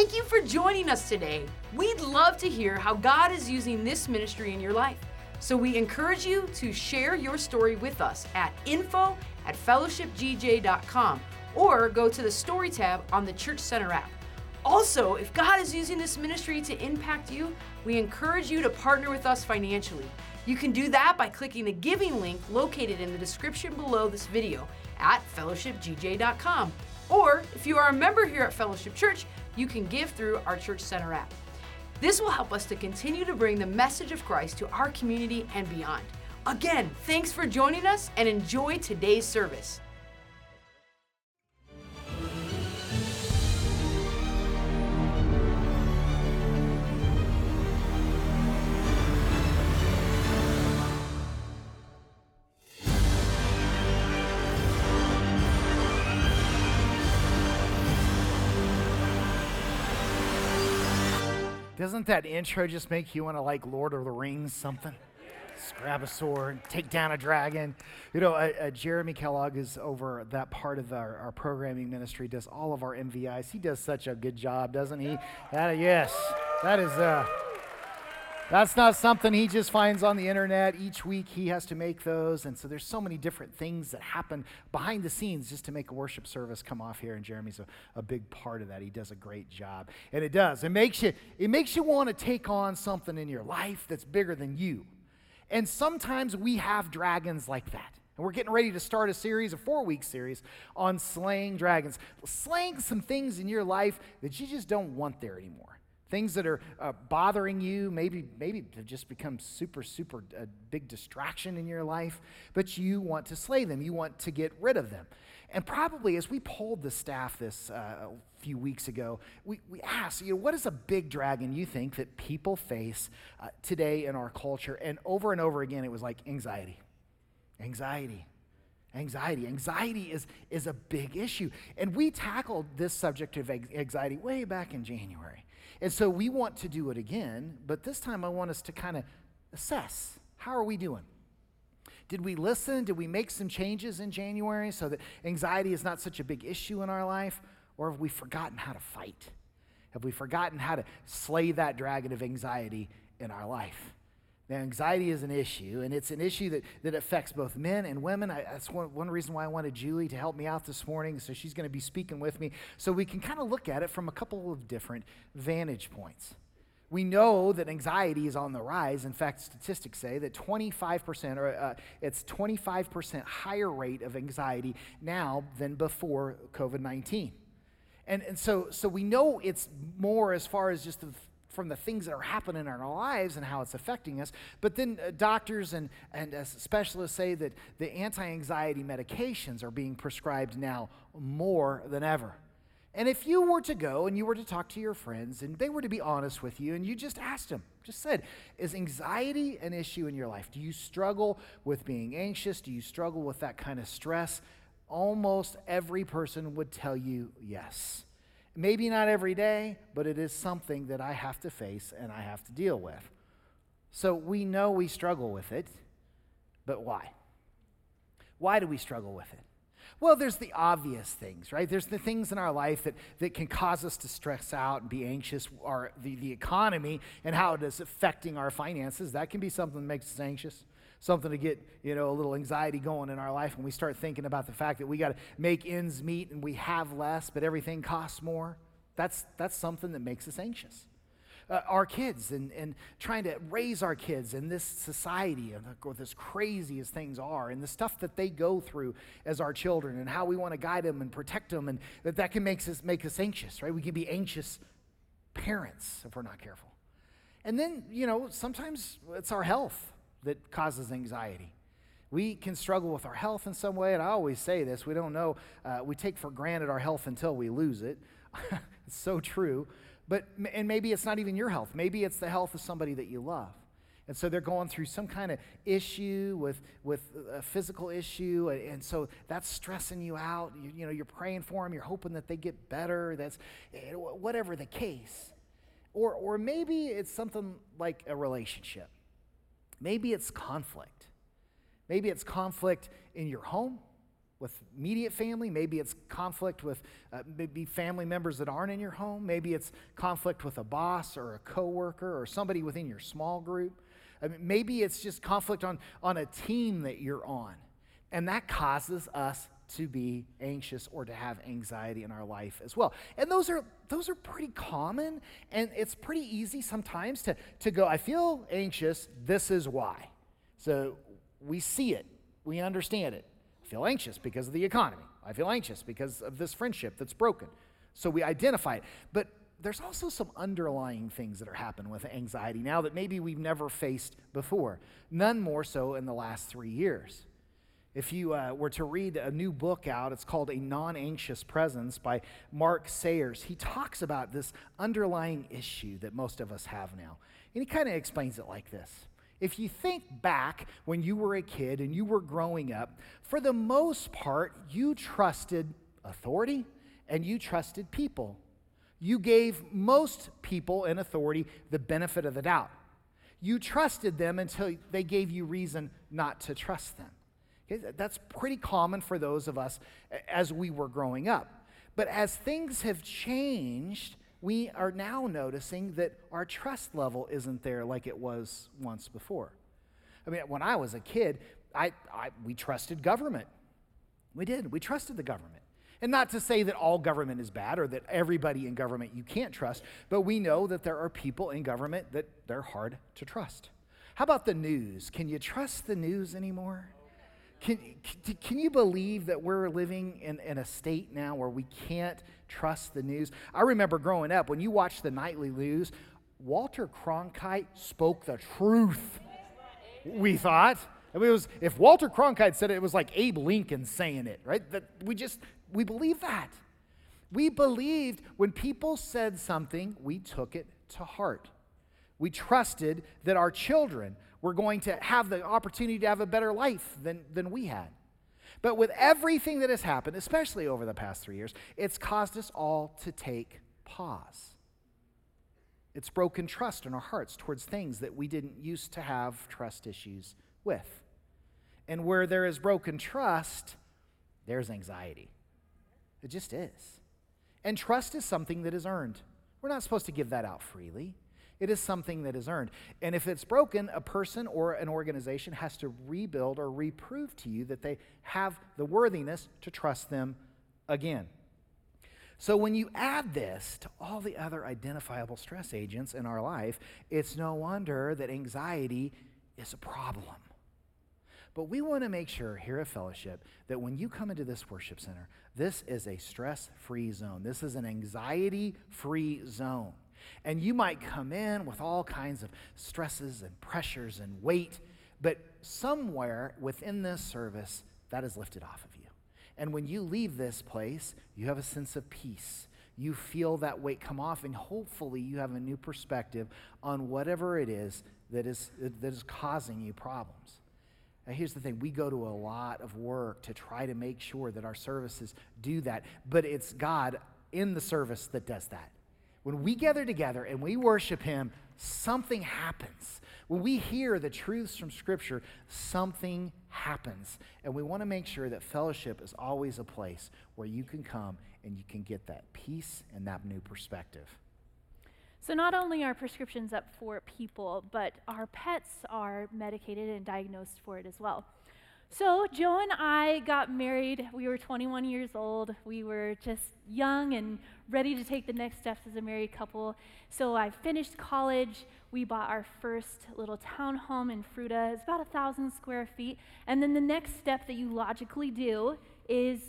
Thank you for joining us today. We'd love to hear how God is using this ministry in your life. So we encourage you to share your story with us at info at fellowshipgj.com or go to the story tab on the Church Center app. Also, if God is using this ministry to impact you, we encourage you to partner with us financially. You can do that by clicking the giving link located in the description below this video at fellowshipgj.com. Or if you are a member here at Fellowship Church, you can give through our Church Center app. This will help us to continue to bring the message of Christ to our community and beyond. Again, thanks for joining us and enjoy today's service. Doesn't that intro just make you want to like Lord of the Rings something? Just grab a sword, take down a dragon. You know, uh, uh, Jeremy Kellogg is over that part of our, our, programming ministry, does all of our MVIs. He does such a good job, doesn't he? That, yes, that is. Uh, that's not something he just finds on the internet. Each week he has to make those. And so there's so many different things that happen behind the scenes just to make a worship service come off here. And Jeremy's a, a big part of that. He does a great job. And it does. It makes you, it makes you want to take on something in your life that's bigger than you. And sometimes we have dragons like that. And we're getting ready to start a series, a four week series on slaying dragons. Slaying some things in your life that you just don't want there anymore things that are uh, bothering you maybe maybe have just become super super a uh, big distraction in your life but you want to slay them. You want to get rid of them. And probably as we polled the staff this uh, a few weeks ago we, we asked you know what is a big dragon you think that people face uh, today in our culture? And over and over again it was like anxiety. Anxiety. Anxiety. Anxiety is, is a big issue. And we tackled this subject of anxiety way back in january and so we want to do it again, but this time I want us to kind of assess how are we doing? Did we listen? Did we make some changes in January so that anxiety is not such a big issue in our life? Or have we forgotten how to fight? Have we forgotten how to slay that dragon of anxiety in our life? Now, anxiety is an issue, and it's an issue that, that affects both men and women. I, that's one, one reason why I wanted Julie to help me out this morning. So she's going to be speaking with me so we can kind of look at it from a couple of different vantage points. We know that anxiety is on the rise. In fact, statistics say that 25%, or uh, it's 25% higher rate of anxiety now than before COVID 19. And, and so, so we know it's more as far as just the from the things that are happening in our lives and how it's affecting us. But then uh, doctors and, and uh, specialists say that the anti anxiety medications are being prescribed now more than ever. And if you were to go and you were to talk to your friends and they were to be honest with you and you just asked them, just said, is anxiety an issue in your life? Do you struggle with being anxious? Do you struggle with that kind of stress? Almost every person would tell you yes. Maybe not every day, but it is something that I have to face and I have to deal with. So we know we struggle with it, but why? Why do we struggle with it? Well, there's the obvious things, right? There's the things in our life that, that can cause us to stress out and be anxious, or the, the economy and how it is affecting our finances. That can be something that makes us anxious something to get you know a little anxiety going in our life when we start thinking about the fact that we got to make ends meet and we have less but everything costs more. That's that's something that makes us anxious. Uh, our kids and, and trying to raise our kids in this society and as crazy as things are and the stuff that they go through as our children and how we want to guide them and protect them and that that can make us make us anxious right? We can be anxious parents if we're not careful. And then you know sometimes it's our health that causes anxiety. We can struggle with our health in some way, and I always say this we don't know, uh, we take for granted our health until we lose it. it's so true. But, and maybe it's not even your health, maybe it's the health of somebody that you love. And so they're going through some kind of issue with, with a physical issue. And so that's stressing you out. You, you know, you're praying for them. You're hoping that they get better. That's whatever the case. Or, or maybe it's something like a relationship. Maybe it's conflict. Maybe it's conflict in your home. with immediate family. Maybe it's conflict with uh, maybe family members that aren't in your home. Maybe it's conflict with a boss or a coworker or somebody within your small group. I mean, maybe it's just conflict on, on a team that you're on. And that causes us to be anxious or to have anxiety in our life as well. And those are those are pretty common and it's pretty easy sometimes to, to go, I feel anxious, this is why. So we see it, we understand it I feel anxious because of the economy. I feel anxious because of this friendship that's broken. So we identify it. But there's also some underlying things that are happening with anxiety now that maybe we've never faced before, none more so in the last three years. If you uh, were to read a new book out, it's called A Non Anxious Presence by Mark Sayers. He talks about this underlying issue that most of us have now. And he kind of explains it like this if you think back when you were a kid and you were growing up, for the most part, you trusted authority and you trusted people. You gave most people in authority the benefit of the doubt. You trusted them until they gave you reason not to trust them. Okay, that's pretty common for those of us as we were growing up. But as things have changed, we are now noticing that our trust level isn't there like it was once before. I mean, when I was a kid, I, I, we trusted government. We did. We trusted the government. And not to say that all government is bad or that everybody in government you can't trust, but we know that there are people in government that they're hard to trust. How about the news? Can you trust the news anymore? Can, can you believe that we're living in, in a state now where we can't trust the news? I remember growing up, when you watched the nightly news, Walter Cronkite spoke the truth, we thought. I mean, it was, if Walter Cronkite said it, it was like Abe Lincoln saying it, right? That we just, we believe that. We believed when people said something, we took it to heart. We trusted that our children were going to have the opportunity to have a better life than, than we had. But with everything that has happened, especially over the past three years, it's caused us all to take pause. It's broken trust in our hearts towards things that we didn't used to have trust issues with. And where there is broken trust, there's anxiety. It just is. And trust is something that is earned. We're not supposed to give that out freely. It is something that is earned. And if it's broken, a person or an organization has to rebuild or reprove to you that they have the worthiness to trust them again. So when you add this to all the other identifiable stress agents in our life, it's no wonder that anxiety is a problem. But we want to make sure here at Fellowship that when you come into this worship center, this is a stress free zone. This is an anxiety free zone. And you might come in with all kinds of stresses and pressures and weight, but somewhere within this service, that is lifted off of you. And when you leave this place, you have a sense of peace. You feel that weight come off, and hopefully, you have a new perspective on whatever it is that is, that is causing you problems. Now, here's the thing we go to a lot of work to try to make sure that our services do that, but it's God in the service that does that. When we gather together and we worship Him, something happens. When we hear the truths from Scripture, something happens. And we want to make sure that fellowship is always a place where you can come and you can get that peace and that new perspective. So, not only are prescriptions up for people, but our pets are medicated and diagnosed for it as well. So, Joe and I got married. We were 21 years old. We were just young and ready to take the next steps as a married couple. So, I finished college. We bought our first little townhome in Fruita. It's about a thousand square feet. And then the next step that you logically do is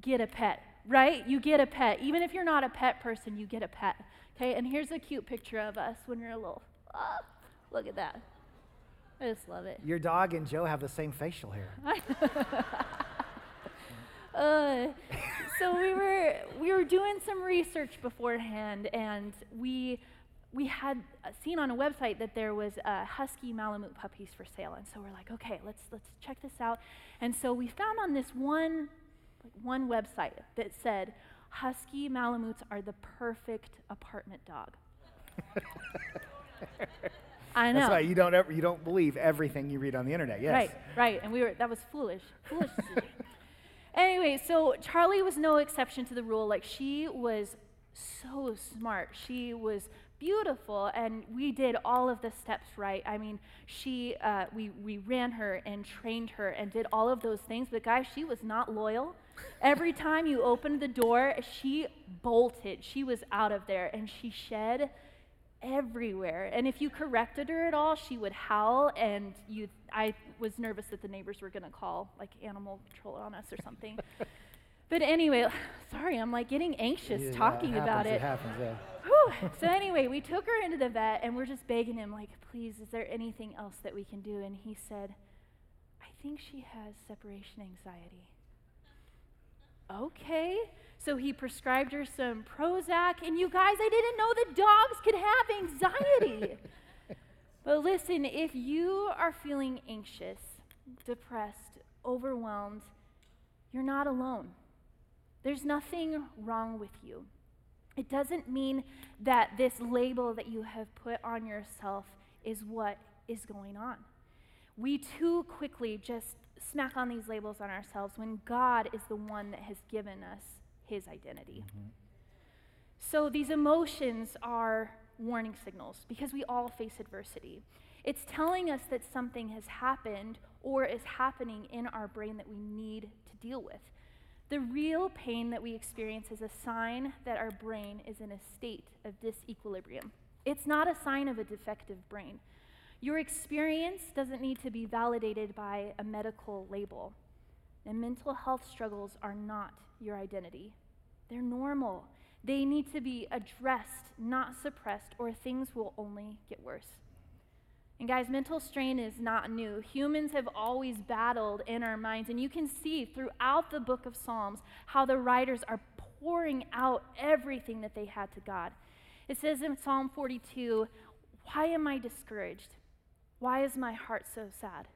get a pet, right? You get a pet. Even if you're not a pet person, you get a pet. Okay, and here's a cute picture of us when you're a little. Oh, look at that. I just love it. Your dog and Joe have the same facial hair. uh, so we were we were doing some research beforehand, and we we had seen on a website that there was uh, husky Malamute puppies for sale, and so we're like, okay, let's let's check this out. And so we found on this one like one website that said husky Malamutes are the perfect apartment dog. I know. That's why you don't ever, you don't believe everything you read on the internet. Yes. Right, right. And we were that was foolish, foolish. anyway, so Charlie was no exception to the rule. Like, she was so smart. She was beautiful, and we did all of the steps right. I mean, she, uh, we, we ran her and trained her and did all of those things. But guys, she was not loyal. Every time you opened the door, she bolted. She was out of there, and she shed everywhere. And if you corrected her at all, she would howl, and you. I was nervous that the neighbors were going to call like animal control on us or something. but anyway, sorry, I'm like getting anxious Yeah, talking it about happens, it. happens, yeah. Whew. So anyway, we took her into the vet, and we're just begging him, like, please, is there anything else that we can do? And he said, I think she has separation anxiety. Okay. So he prescribed her some Prozac, and you guys, I didn't know that dogs could have anxiety. but listen, if you are feeling anxious, depressed, overwhelmed, you're not alone. There's nothing wrong with you. It doesn't mean that this label that you have put on yourself is what is going on. We too quickly just smack on these labels on ourselves when God is the one that has given us his identity. Mm-hmm. So these emotions are warning signals because we all face adversity. It's telling us that something has happened or is happening in our brain that we need to deal with. The real pain that we experience is a sign that our brain is in a state of disequilibrium. It's not a sign of a defective brain. Your experience doesn't need to be validated by a medical label. And mental health struggles are not your identity. They're normal. They need to be addressed, not suppressed, or things will only get worse. And guys, mental strain is not new. Humans have always battled in our minds, and you can see throughout the book of Psalms how the writers are pouring out everything that they had to God. It says in Psalm 42, Why am I discouraged? Why is my heart so sad?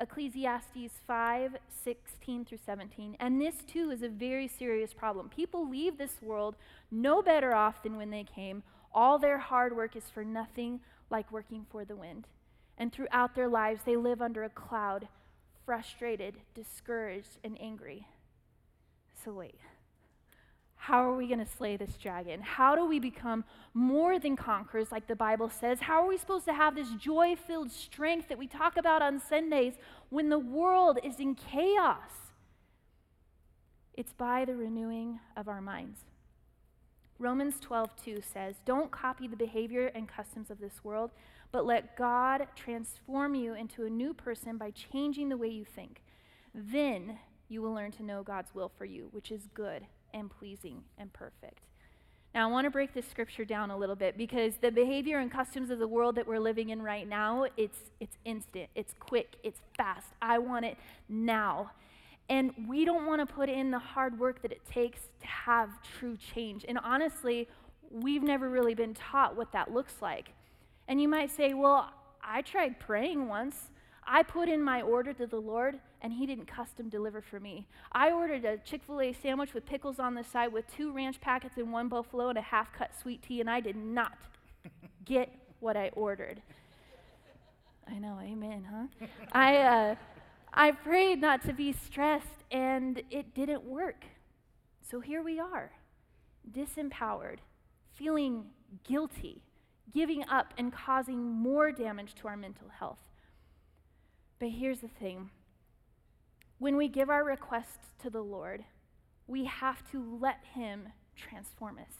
Ecclesiastes 5 16 through 17. And this too is a very serious problem. People leave this world no better off than when they came. All their hard work is for nothing like working for the wind. And throughout their lives, they live under a cloud, frustrated, discouraged, and angry. So, wait. How are we going to slay this dragon? How do we become more than conquerors, like the Bible says? How are we supposed to have this joy filled strength that we talk about on Sundays when the world is in chaos? It's by the renewing of our minds. Romans 12, 2 says, Don't copy the behavior and customs of this world, but let God transform you into a new person by changing the way you think. Then you will learn to know God's will for you, which is good and pleasing and perfect. Now, I want to break this scripture down a little bit because the behavior and customs of the world that we're living in right now, it's, it's instant, it's quick, it's fast. I want it now. And we don't want to put in the hard work that it takes to have true change. And honestly, we've never really been taught what that looks like. And you might say, well, I tried praying once. I put in my order to the Lord, and He didn't custom deliver for me. I ordered a Chick fil A sandwich with pickles on the side with two ranch packets and one buffalo and a half cut sweet tea, and I did not get what I ordered. I know, amen, huh? I, uh, I prayed not to be stressed, and it didn't work. So here we are, disempowered, feeling guilty, giving up, and causing more damage to our mental health. But here's the thing when we give our requests to the Lord, we have to let Him transform us.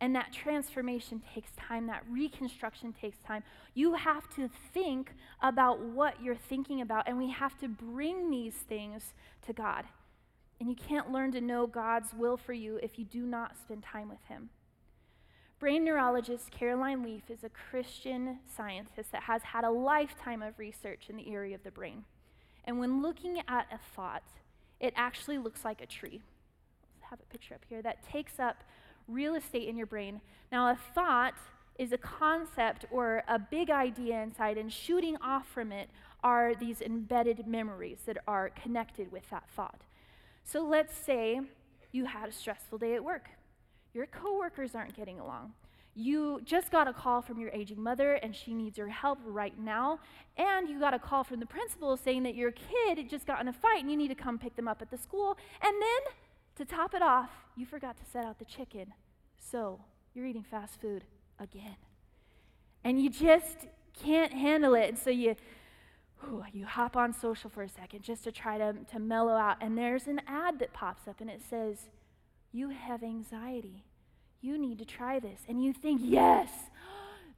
And that transformation takes time, that reconstruction takes time. You have to think about what you're thinking about, and we have to bring these things to God. And you can't learn to know God's will for you if you do not spend time with Him. Brain neurologist Caroline Leaf is a Christian scientist that has had a lifetime of research in the area of the brain. And when looking at a thought, it actually looks like a tree. Let's have a picture up here that takes up real estate in your brain. Now, a thought is a concept or a big idea inside, and shooting off from it are these embedded memories that are connected with that thought. So let's say you had a stressful day at work. Your coworkers aren't getting along. You just got a call from your aging mother and she needs your help right now. And you got a call from the principal saying that your kid just got in a fight and you need to come pick them up at the school. And then, to top it off, you forgot to set out the chicken. So you're eating fast food again. And you just can't handle it. And so you, whew, you hop on social for a second just to try to, to mellow out. And there's an ad that pops up and it says, You have anxiety you need to try this. And you think, yes,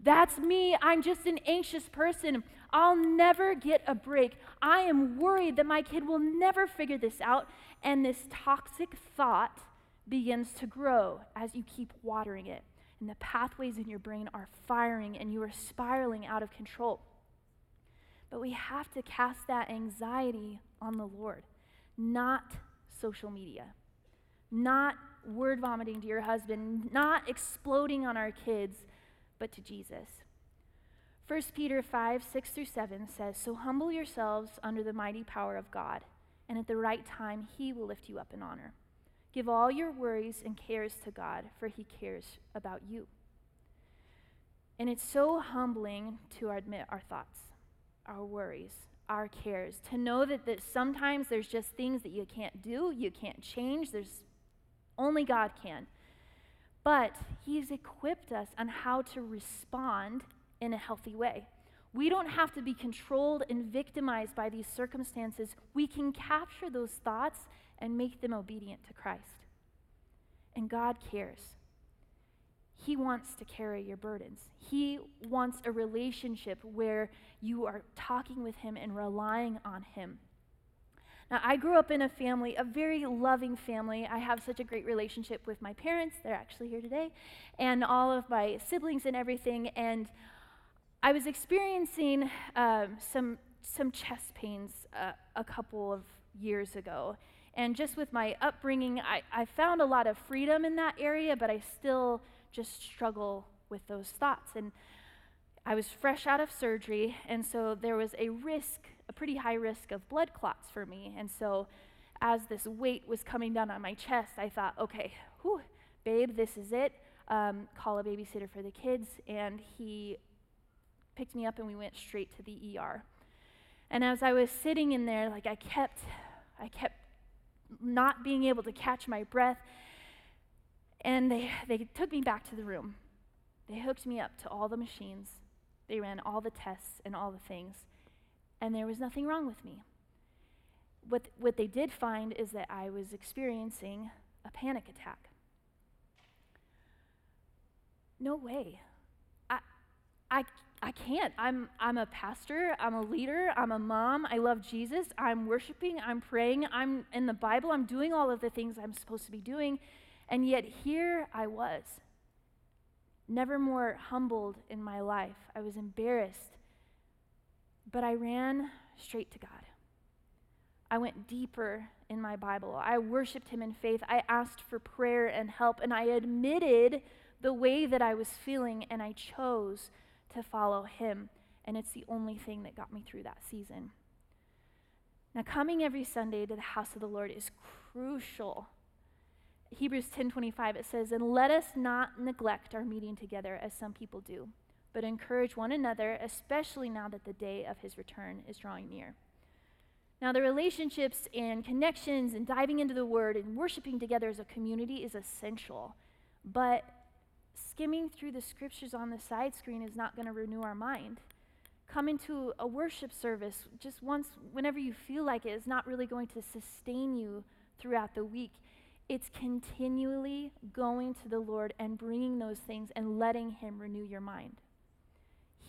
that's me. I'm just an anxious person. I'll never get a break. I am worried that my kid will never figure this out. And this toxic thought begins to grow as you keep watering it. And the pathways in your brain are firing and you are spiraling out of control. But we have to cast that anxiety on the Lord, not social media, not word vomiting to your husband, not exploding on our kids, but to Jesus. 1 Peter 5, 6 through 7 says, So humble yourselves under the mighty power of God, and at the right time he will lift you up in honor. Give all your worries and cares to God, for he cares about you. And it's so humbling to admit our thoughts, our worries, our cares, to know that, that sometimes there's just things that you can't do, you can't change, there's only God can. But He's equipped us on how to respond in a healthy way. We don't have to be controlled and victimized by these circumstances. We can capture those thoughts and make them obedient to Christ. And God cares. He wants to carry your burdens. He wants a relationship where you are talking with Him and relying on Him. Now, I grew up in a family, a very loving family. I have such a great relationship with my parents. They're actually here today, and all of my siblings and everything. And I was experiencing um, some, some chest pains uh, a couple of years ago. And just with my upbringing, I, I found a lot of freedom in that area, but I still just struggle with those thoughts. And I was fresh out of surgery, and so there was a risk a pretty high risk of blood clots for me. And so, as this weight was coming down on my chest, I thought, okay, whew, babe, this is it. Um, call a babysitter for the kids. And he picked me up and we went straight to the ER. And as I was sitting in there, like I kept, I kept not being able to catch my breath. And they, they took me back to the room. They hooked me up to all the machines. They ran all the tests and all the things and there was nothing wrong with me. What, what they did find is that I was experiencing a panic attack. No way. I, I, I can't. I'm, I'm a pastor, I'm a leader, I'm a mom, I love Jesus, I'm worshiping, I'm praying, I'm in the Bible, I'm doing all of the things I'm supposed to be doing, and yet here I was. Never more humbled in my life. I was embarrassed but I ran straight to God. I went deeper in my Bible. I worshiped Him in faith. I asked for prayer and help, and I admitted the way that I was feeling, and I chose to follow Him. And it's the only thing that got me through that season. Now, coming every Sunday to the house of the Lord is crucial. Hebrews 10:25 it says, "And let us not neglect our meeting together as some people do." But encourage one another, especially now that the day of his return is drawing near. Now, the relationships and connections and diving into the word and worshiping together as a community is essential. But skimming through the scriptures on the side screen is not going to renew our mind. Coming to a worship service just once, whenever you feel like it, is not really going to sustain you throughout the week. It's continually going to the Lord and bringing those things and letting Him renew your mind.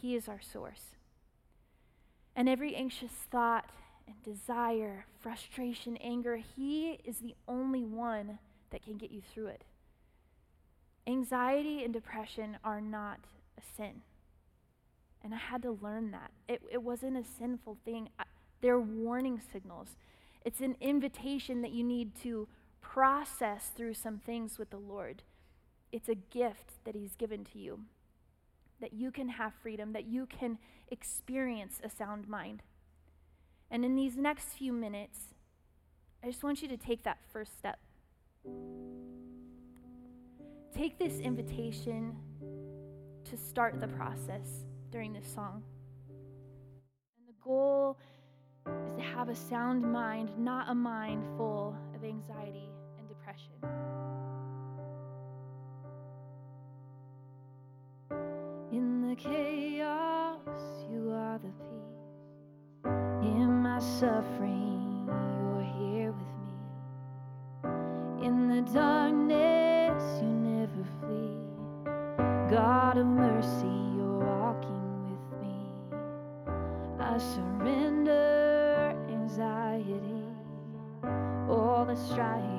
He is our source. And every anxious thought and desire, frustration, anger, He is the only one that can get you through it. Anxiety and depression are not a sin. And I had to learn that. It, it wasn't a sinful thing, I, they're warning signals. It's an invitation that you need to process through some things with the Lord. It's a gift that He's given to you that you can have freedom, that you can experience a sound mind. And in these next few minutes, I just want you to take that first step. Take this invitation to start the process during this song. And the goal is to have a sound mind, not a mind full of anxiety and depression. Chaos, you are the peace. In my suffering, you're here with me. In the darkness, you never flee. God of mercy, you're walking with me. I surrender anxiety, all the striving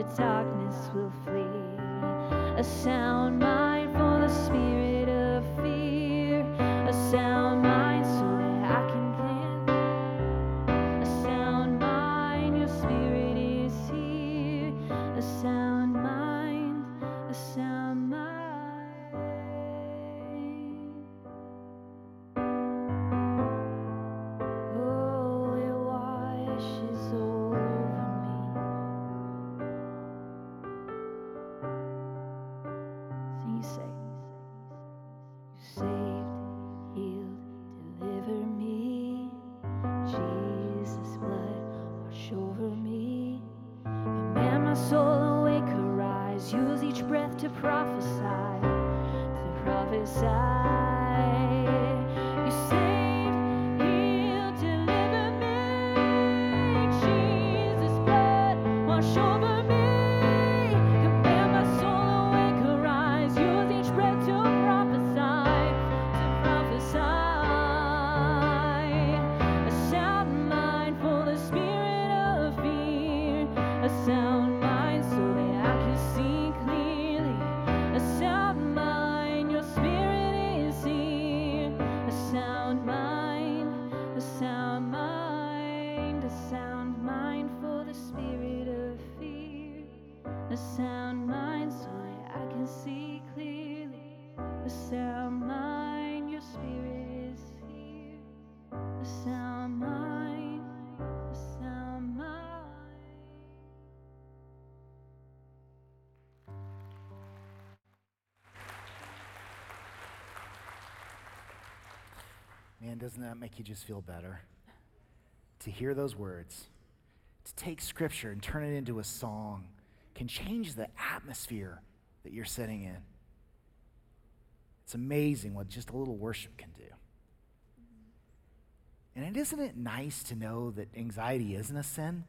the darkness will flee. A sound mind for the spirit sound mind so I can see clearly. A sound mind, your spirit is here. A sound mind, a sound mind. Man, doesn't that make you just feel better? To hear those words, to take scripture and turn it into a song can change the atmosphere that you're sitting in. It's amazing what just a little worship can do. And isn't it nice to know that anxiety isn't a sin?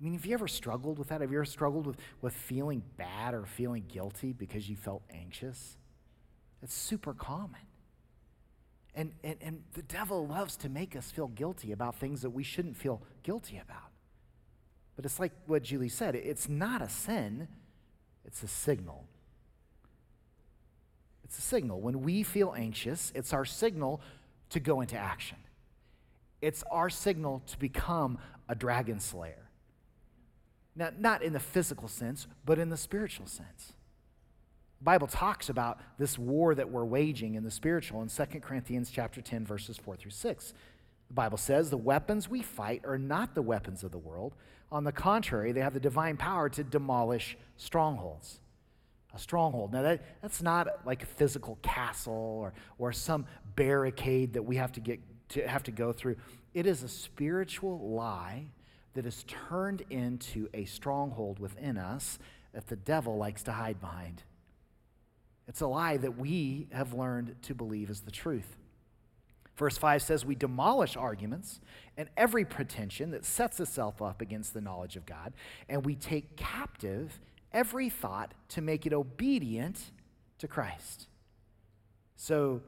I mean, have you ever struggled with that? Have you ever struggled with, with feeling bad or feeling guilty because you felt anxious? It's super common. And, and, and the devil loves to make us feel guilty about things that we shouldn't feel guilty about. But it's like what Julie said it's not a sin, it's a signal. It's a signal. When we feel anxious, it's our signal to go into action. It's our signal to become a dragon slayer. Now, not in the physical sense, but in the spiritual sense. The Bible talks about this war that we're waging in the spiritual in 2 Corinthians chapter 10 verses 4 through 6. The Bible says the weapons we fight are not the weapons of the world. On the contrary, they have the divine power to demolish strongholds. A stronghold. Now that, that's not like a physical castle or, or some barricade that we have to get to have to go through. It is a spiritual lie that is turned into a stronghold within us that the devil likes to hide behind. It's a lie that we have learned to believe is the truth. Verse 5 says, We demolish arguments and every pretension that sets itself up against the knowledge of God, and we take captive every thought to make it obedient to Christ. So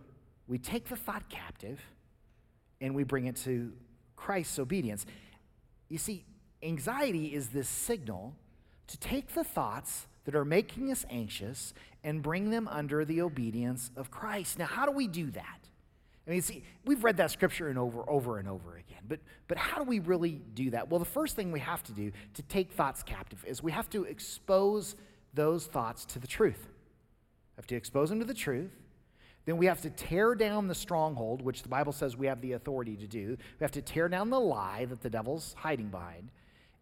we take the thought captive and we bring it to Christ's obedience. You see, anxiety is this signal to take the thoughts that are making us anxious and bring them under the obedience of Christ. Now, how do we do that? I mean, see, we've read that scripture and over, over and over again, but, but how do we really do that? Well, the first thing we have to do to take thoughts captive is we have to expose those thoughts to the truth. We have to expose them to the truth. Then we have to tear down the stronghold, which the Bible says we have the authority to do. We have to tear down the lie that the devil's hiding behind.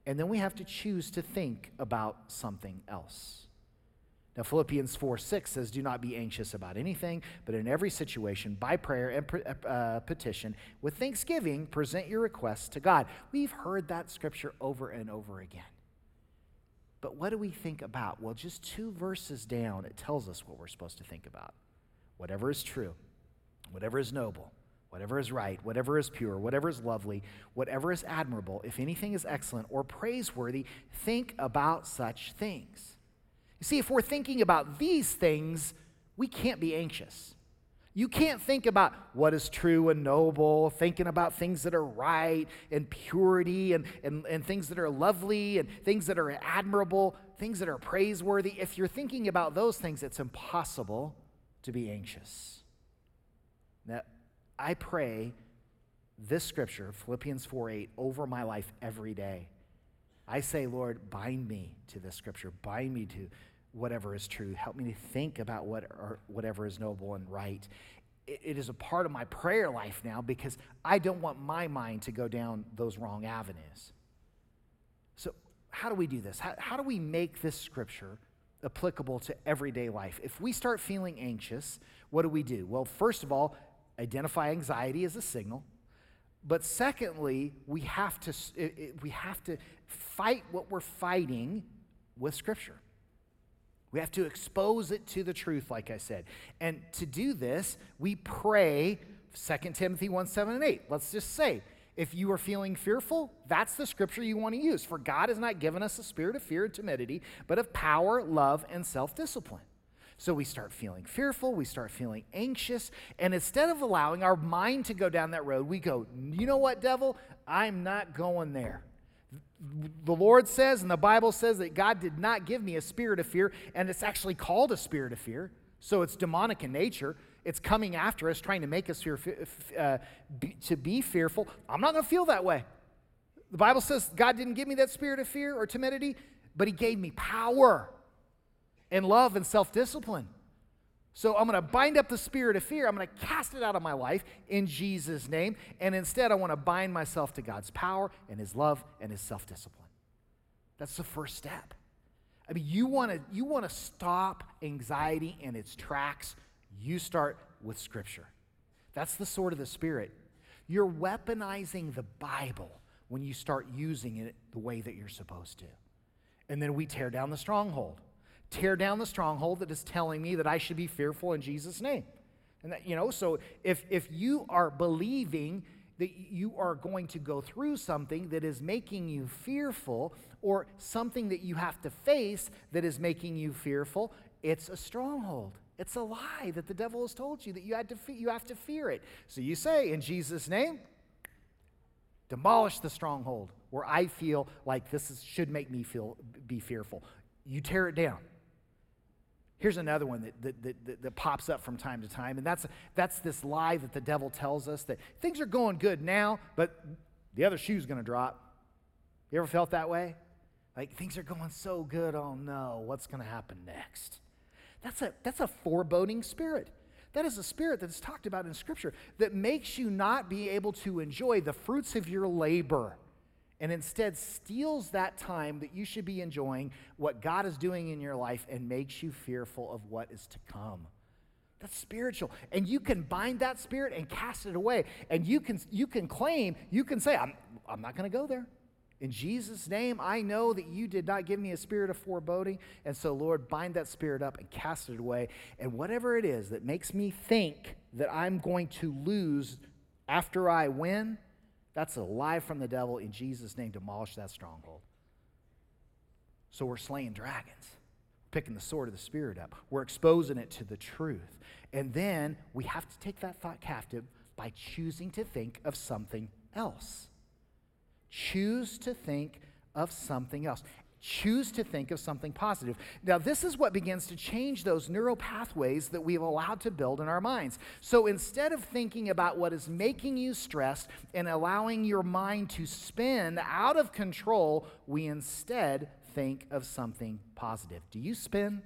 And then we have to choose to think about something else. Now, Philippians 4 6 says, Do not be anxious about anything, but in every situation, by prayer and uh, petition, with thanksgiving, present your requests to God. We've heard that scripture over and over again. But what do we think about? Well, just two verses down, it tells us what we're supposed to think about. Whatever is true, whatever is noble, whatever is right, whatever is pure, whatever is lovely, whatever is admirable, if anything is excellent or praiseworthy, think about such things. See, if we're thinking about these things, we can't be anxious. You can't think about what is true and noble, thinking about things that are right and purity and, and, and things that are lovely and things that are admirable, things that are praiseworthy. If you're thinking about those things, it's impossible to be anxious. Now, I pray this scripture, Philippians 4 8, over my life every day. I say, Lord, bind me to this scripture, bind me to whatever is true. Help me to think about what or whatever is noble and right. It, it is a part of my prayer life now because I don't want my mind to go down those wrong avenues. So, how do we do this? How, how do we make this scripture applicable to everyday life? If we start feeling anxious, what do we do? Well, first of all, identify anxiety as a signal. But secondly, we have to, we have to fight what we're fighting with Scripture. We have to expose it to the truth, like I said. And to do this, we pray 2 Timothy 1 7 and 8. Let's just say, if you are feeling fearful, that's the scripture you want to use. For God has not given us a spirit of fear and timidity, but of power, love, and self discipline. So we start feeling fearful, we start feeling anxious, and instead of allowing our mind to go down that road, we go, you know what, devil? I'm not going there. The Lord says, and the Bible says that God did not give me a spirit of fear, and it's actually called a spirit of fear. So it's demonic in nature. It's coming after us, trying to make us fear, uh, be, to be fearful. I'm not going to feel that way. The Bible says God didn't give me that spirit of fear or timidity, but He gave me power and love and self discipline. So I'm going to bind up the spirit of fear. I'm going to cast it out of my life in Jesus' name. And instead, I want to bind myself to God's power and His love and His self discipline. That's the first step. I mean, you want to you want to stop anxiety in its tracks. You start with Scripture. That's the sword of the Spirit. You're weaponizing the Bible when you start using it the way that you're supposed to. And then we tear down the stronghold tear down the stronghold that is telling me that I should be fearful in Jesus' name. And that, you know, so if, if you are believing that you are going to go through something that is making you fearful or something that you have to face that is making you fearful, it's a stronghold. It's a lie that the devil has told you that you, had to fe- you have to fear it. So you say, in Jesus' name, demolish the stronghold where I feel like this is, should make me feel be fearful. You tear it down. Here's another one that, that, that, that, pops up from time to time, and that's, that's this lie that the devil tells us that things are going good now, but the other shoe's going to drop. You ever felt that way? Like things are going so good, oh no, what's going to happen next? That's a, that's a foreboding spirit. That is a spirit that is talked about in Scripture that makes you not be able to enjoy the fruits of your labor and instead steals that time that you should be enjoying what God is doing in your life and makes you fearful of what is to come. That's spiritual. And you can bind that spirit and cast it away. And you can, you can claim, you can say, I'm, I'm not going to go there. In Jesus' name, I know that you did not give me a spirit of foreboding. And so, Lord, bind that spirit up and cast it away. And whatever it is that makes me think that I'm going to lose after I win, that's a lie from the devil. In Jesus' name, demolish that stronghold. So we're slaying dragons, picking the sword of the Spirit up. We're exposing it to the truth. And then we have to take that thought captive by choosing to think of something else. Choose to think of something else. Choose to think of something positive. Now, this is what begins to change those neural pathways that we've allowed to build in our minds. So instead of thinking about what is making you stressed and allowing your mind to spin out of control, we instead think of something positive. Do you spin?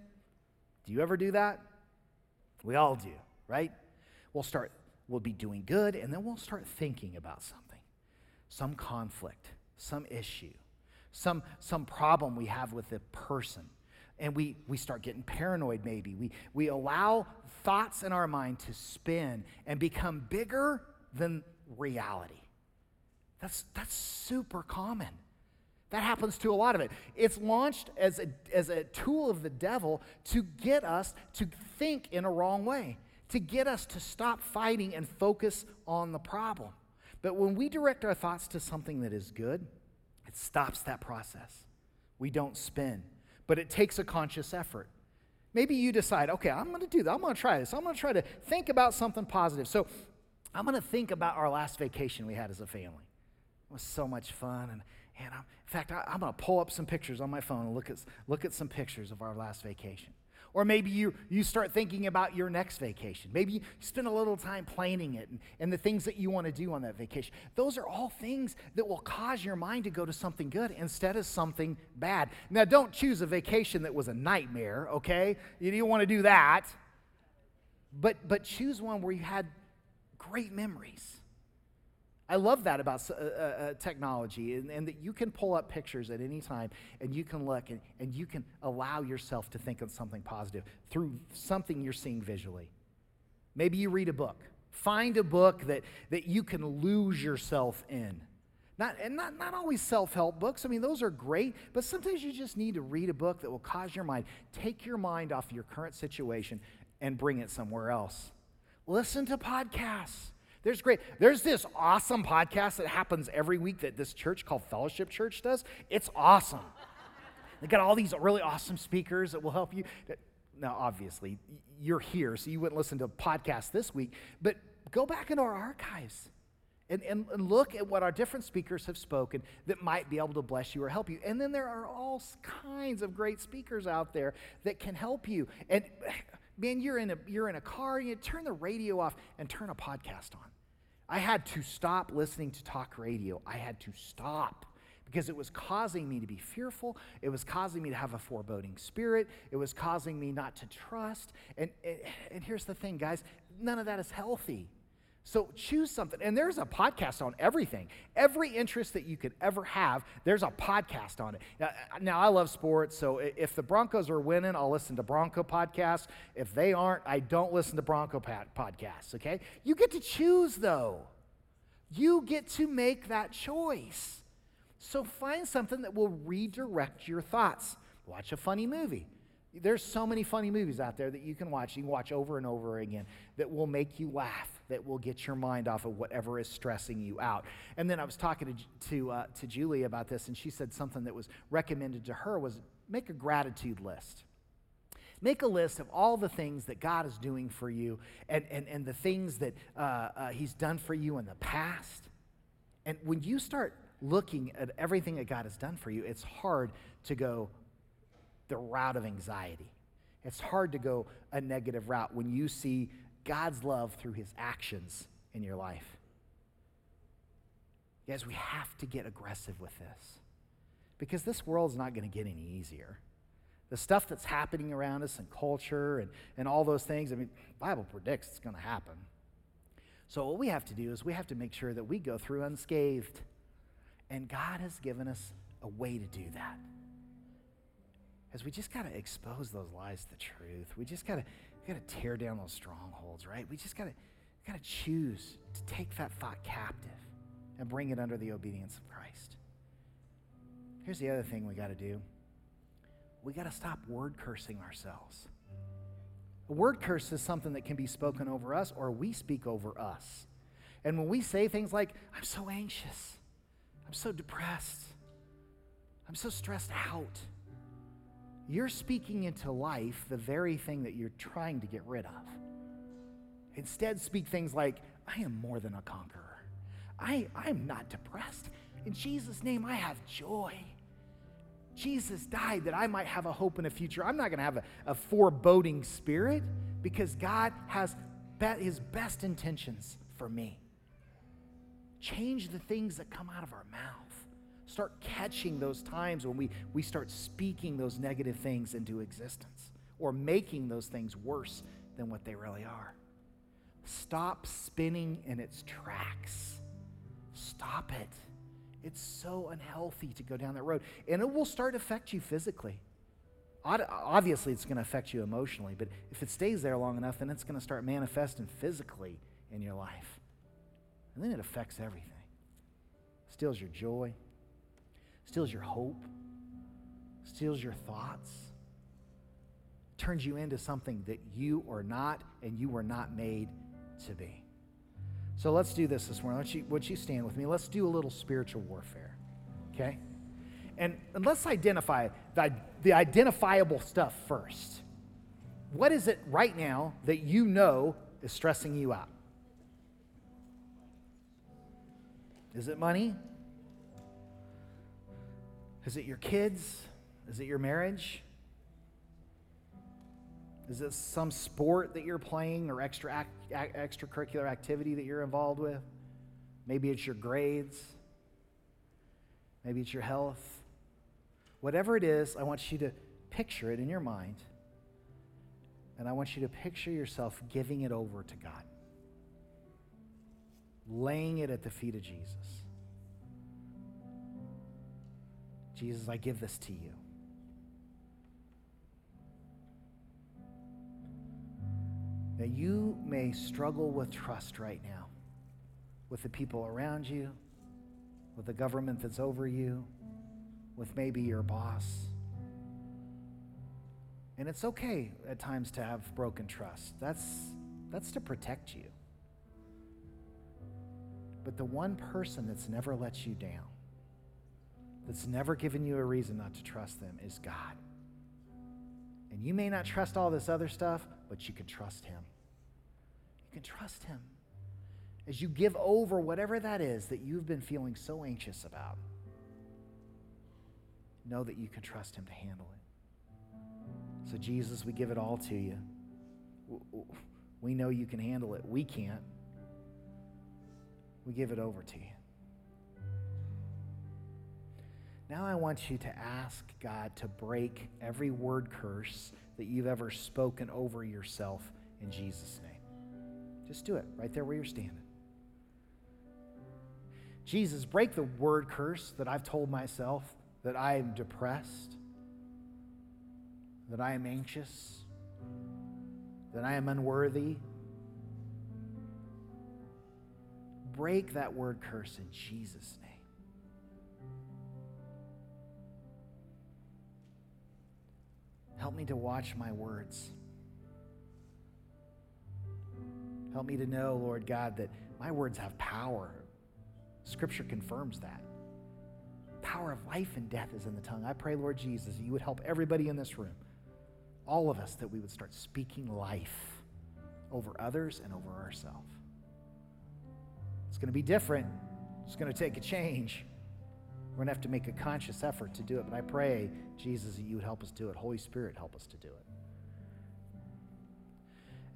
Do you ever do that? We all do, right? We'll start, we'll be doing good, and then we'll start thinking about something some conflict, some issue, some, some problem we have with a person. And we, we start getting paranoid, maybe. We, we allow thoughts in our mind to spin and become bigger than reality. That's, that's super common. That happens to a lot of it. It's launched as a, as a tool of the devil to get us to think in a wrong way, to get us to stop fighting and focus on the problem. But when we direct our thoughts to something that is good, it stops that process. We don't spin, but it takes a conscious effort. Maybe you decide, okay, I'm going to do that. I'm going to try this. I'm going to try to think about something positive. So I'm going to think about our last vacation we had as a family. It was so much fun. And, and I'm, in fact, I, am going to pull up some pictures on my phone and look at, look at some pictures of our last vacation. Or maybe you, you start thinking about your next vacation. Maybe you spend a little time planning it and, and the things that you want to do on that vacation. Those are all things that will cause your mind to go to something good instead of something bad. Now, don't choose a vacation that was a nightmare, okay? You don't want to do that. But, but choose one where you had great memories. I love that about uh, uh, uh, technology and, and, that you can pull up pictures at any time and you can look and, and you can allow yourself to think of something positive through something you're seeing visually. Maybe you read a book. Find a book that, that you can lose yourself in. Not, and not, not always self help books. I mean, those are great, but sometimes you just need to read a book that will cause your mind, take your mind off your current situation and bring it somewhere else. Listen to podcasts. There's great. There's this awesome podcast that happens every week that this church called Fellowship Church does. It's awesome. They got all these really awesome speakers that will help you. Now, obviously, you're here, so you wouldn't listen to a podcast this week, but go back into our archives and, and, and look at what our different speakers have spoken that might be able to bless you or help you. And then there are all kinds of great speakers out there that can help you. And man, you're in a, you're in a car, you turn the radio off and turn a podcast on. I had to stop listening to talk radio. I had to stop because it was causing me to be fearful. It was causing me to have a foreboding spirit. It was causing me not to trust. And, and, and here's the thing, guys none of that is healthy. So choose something. And there's a podcast on everything. Every interest that you could ever have, there's a podcast on it. Now, now, I love sports, so if the Broncos are winning, I'll listen to Bronco podcasts. If they aren't, I don't listen to Bronco podcasts, okay? You get to choose, though. You get to make that choice. So find something that will redirect your thoughts. Watch a funny movie. There's so many funny movies out there that you can watch. You can watch over and over again that will make you laugh, that will get your mind off of whatever is stressing you out. And then I was talking to to, uh, to Julie about this, and she said something that was recommended to her was make a gratitude list. Make a list of all the things that God is doing for you and, and, and the things that uh, uh, He's done for you in the past. And when you start looking at everything that God has done for you, it's hard to go, the route of anxiety. It's hard to go a negative route when you see God's love through his actions in your life. Guys, we have to get aggressive with this because this world's not going to get any easier. The stuff that's happening around us and culture and, and all those things, I mean, Bible predicts it's going to happen. So what we have to do is we have to make sure that we go through unscathed. And God has given us a way to do that is we just got to expose those lies to the truth. We just got to got to tear down those strongholds, right? We just got to got to choose to take that thought captive and bring it under the obedience of Christ. Here's the other thing we got to do. We got to stop word cursing ourselves. A word curse is something that can be spoken over us or we speak over us. And when we say things like, I'm so anxious, I'm so depressed, I'm so stressed out, you're speaking into life the very thing that you're trying to get rid of. Instead, speak things like, I am more than a conqueror. I, I'm not depressed. In Jesus' name, I have joy. Jesus died that I might have a hope in a future. I'm not going to have a, a, foreboding spirit because God has be- his best intentions for me. Change the things that come out of our mouth. Start catching those times when we, we start speaking those negative things into existence or making those things worse than what they really are. Stop spinning in its tracks. Stop it. It's so unhealthy to go down that road. And it will start to affect you physically. Obviously, it's going to affect you emotionally, but if it stays there long enough, then it's going to start manifesting physically in your life. And then it affects everything. Steals your joy, steals your hope, steals your thoughts, turns you into something that you are not and you were not made to be. So let's do this this morning. Would you, would you stand with me? Let's do a little spiritual warfare, okay? And, and let's identify the, the identifiable stuff first. What is it right now that you know is stressing you out? Is it money? Is it your kids? Is it your marriage? Is it some sport that you're playing or extra act, extracurricular activity that you're involved with? Maybe it's your grades. Maybe it's your health. Whatever it is, I want you to picture it in your mind. And I want you to picture yourself giving it over to God, laying it at the feet of Jesus. Jesus, I give this to you. that you may struggle with trust right now with the people around you, with the government that's over you, with maybe your boss. And it's okay at times to have broken trust. That's, that's to protect you. But the one person that's never let you down, that's never given you a reason not to trust them, is God. And you may not trust all this other stuff, but you can trust Him. You can trust Him. As you give over whatever that is that you've been feeling so anxious about, know that you can trust Him to handle it. So, Jesus, we give it all to you. We know you can handle it. We can't. We give it over to you. Now I want you to ask God to break every word curse that you've ever spoken over yourself in Jesus' name. Just do it right there where you're standing. Jesus, break the word curse that I've told myself that I am depressed, that I am anxious, that I am unworthy. Break that word curse in Jesus' name. Help me to watch my words. Help me to know, Lord God, that my words have power. Scripture confirms that. Power of life and death is in the tongue. I pray, Lord Jesus, you would help everybody in this room, all of us, that we would start speaking life over others and over ourselves. It's going to be different. It's going to take a change. We're going to have to make a conscious effort to do it. But I pray, Jesus, that you would help us do it. Holy Spirit, help us to do it.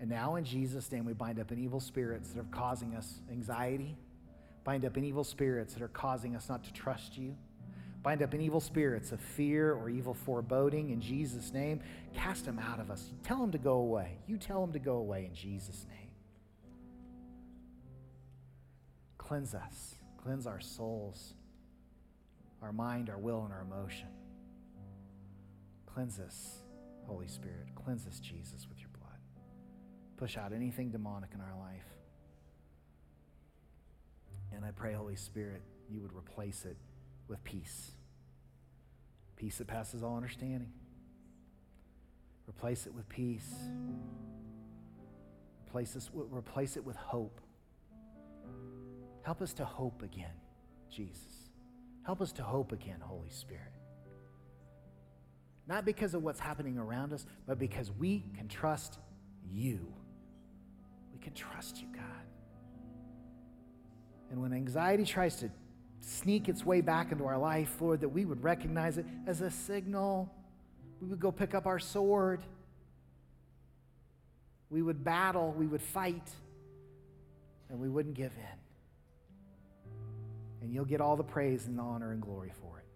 And now, in Jesus' name, we bind up any evil spirits that are causing us anxiety, bind up any evil spirits that are causing us not to trust you, bind up any evil spirits of fear or evil foreboding in Jesus' name. Cast them out of us. Tell them to go away. You tell them to go away in Jesus' name. Cleanse us, cleanse our souls our mind, our will, and our emotion. Cleanse us, Holy Spirit. Cleanse us, Jesus, with your blood. push out anything demonic in our life. And I pray, Holy Spirit, you would replace it with peace. Peace that passes all understanding. Replace it with peace. Replace, this, replace it with hope. Help us to hope again, Jesus. Help us to hope again, Holy Spirit. Not because of what's happening around us, but because we can trust you. We can trust you, God. And when anxiety tries to sneak its way back into our life, Lord, that we would recognize it as a signal. We would go pick up our sword. We would battle. We would fight. And we wouldn't give in. And you'll get all the praise and the honor and glory for it.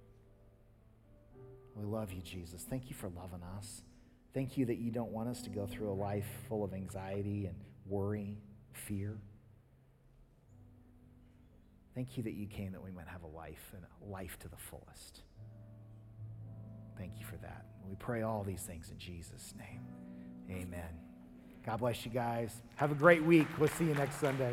We love you, Jesus. Thank you for loving us. Thank you that you don't want us to go through a life full of anxiety and worry, fear. Thank you that you came that we might have a life and life to the fullest. Thank you for that. We pray all these things in Jesus' name. Amen. God bless you guys. Have a great week. We'll see you next Sunday.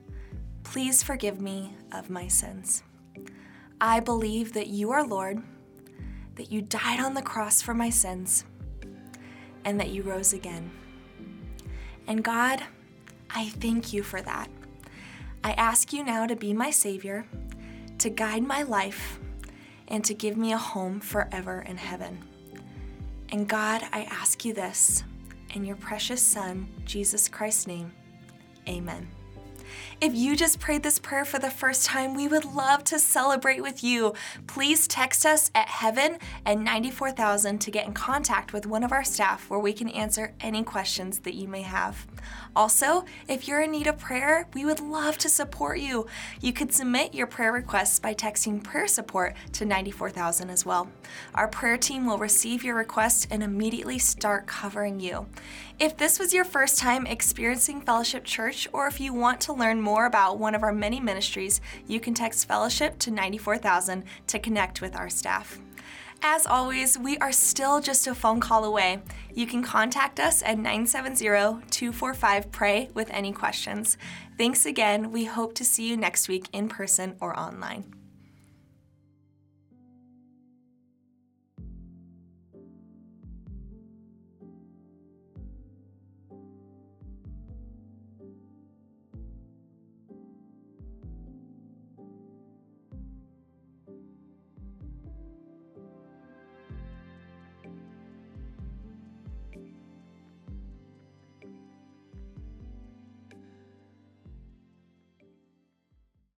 Please forgive me of my sins. I believe that you are Lord, that you died on the cross for my sins, and that you rose again. And God, I thank you for that. I ask you now to be my Savior, to guide my life, and to give me a home forever in heaven. And God, I ask you this in your precious Son, Jesus Christ's name. Amen. If you just prayed this prayer for the first time, we would love to celebrate with you. Please text us at heaven and 94000 to get in contact with one of our staff where we can answer any questions that you may have. Also, if you're in need of prayer, we would love to support you. You could submit your prayer requests by texting prayer support to 94000 as well. Our prayer team will receive your request and immediately start covering you. If this was your first time experiencing Fellowship Church, or if you want to learn more about one of our many ministries, you can text Fellowship to 94000 to connect with our staff. As always, we are still just a phone call away. You can contact us at 970 245 PRAY with any questions. Thanks again. We hope to see you next week in person or online.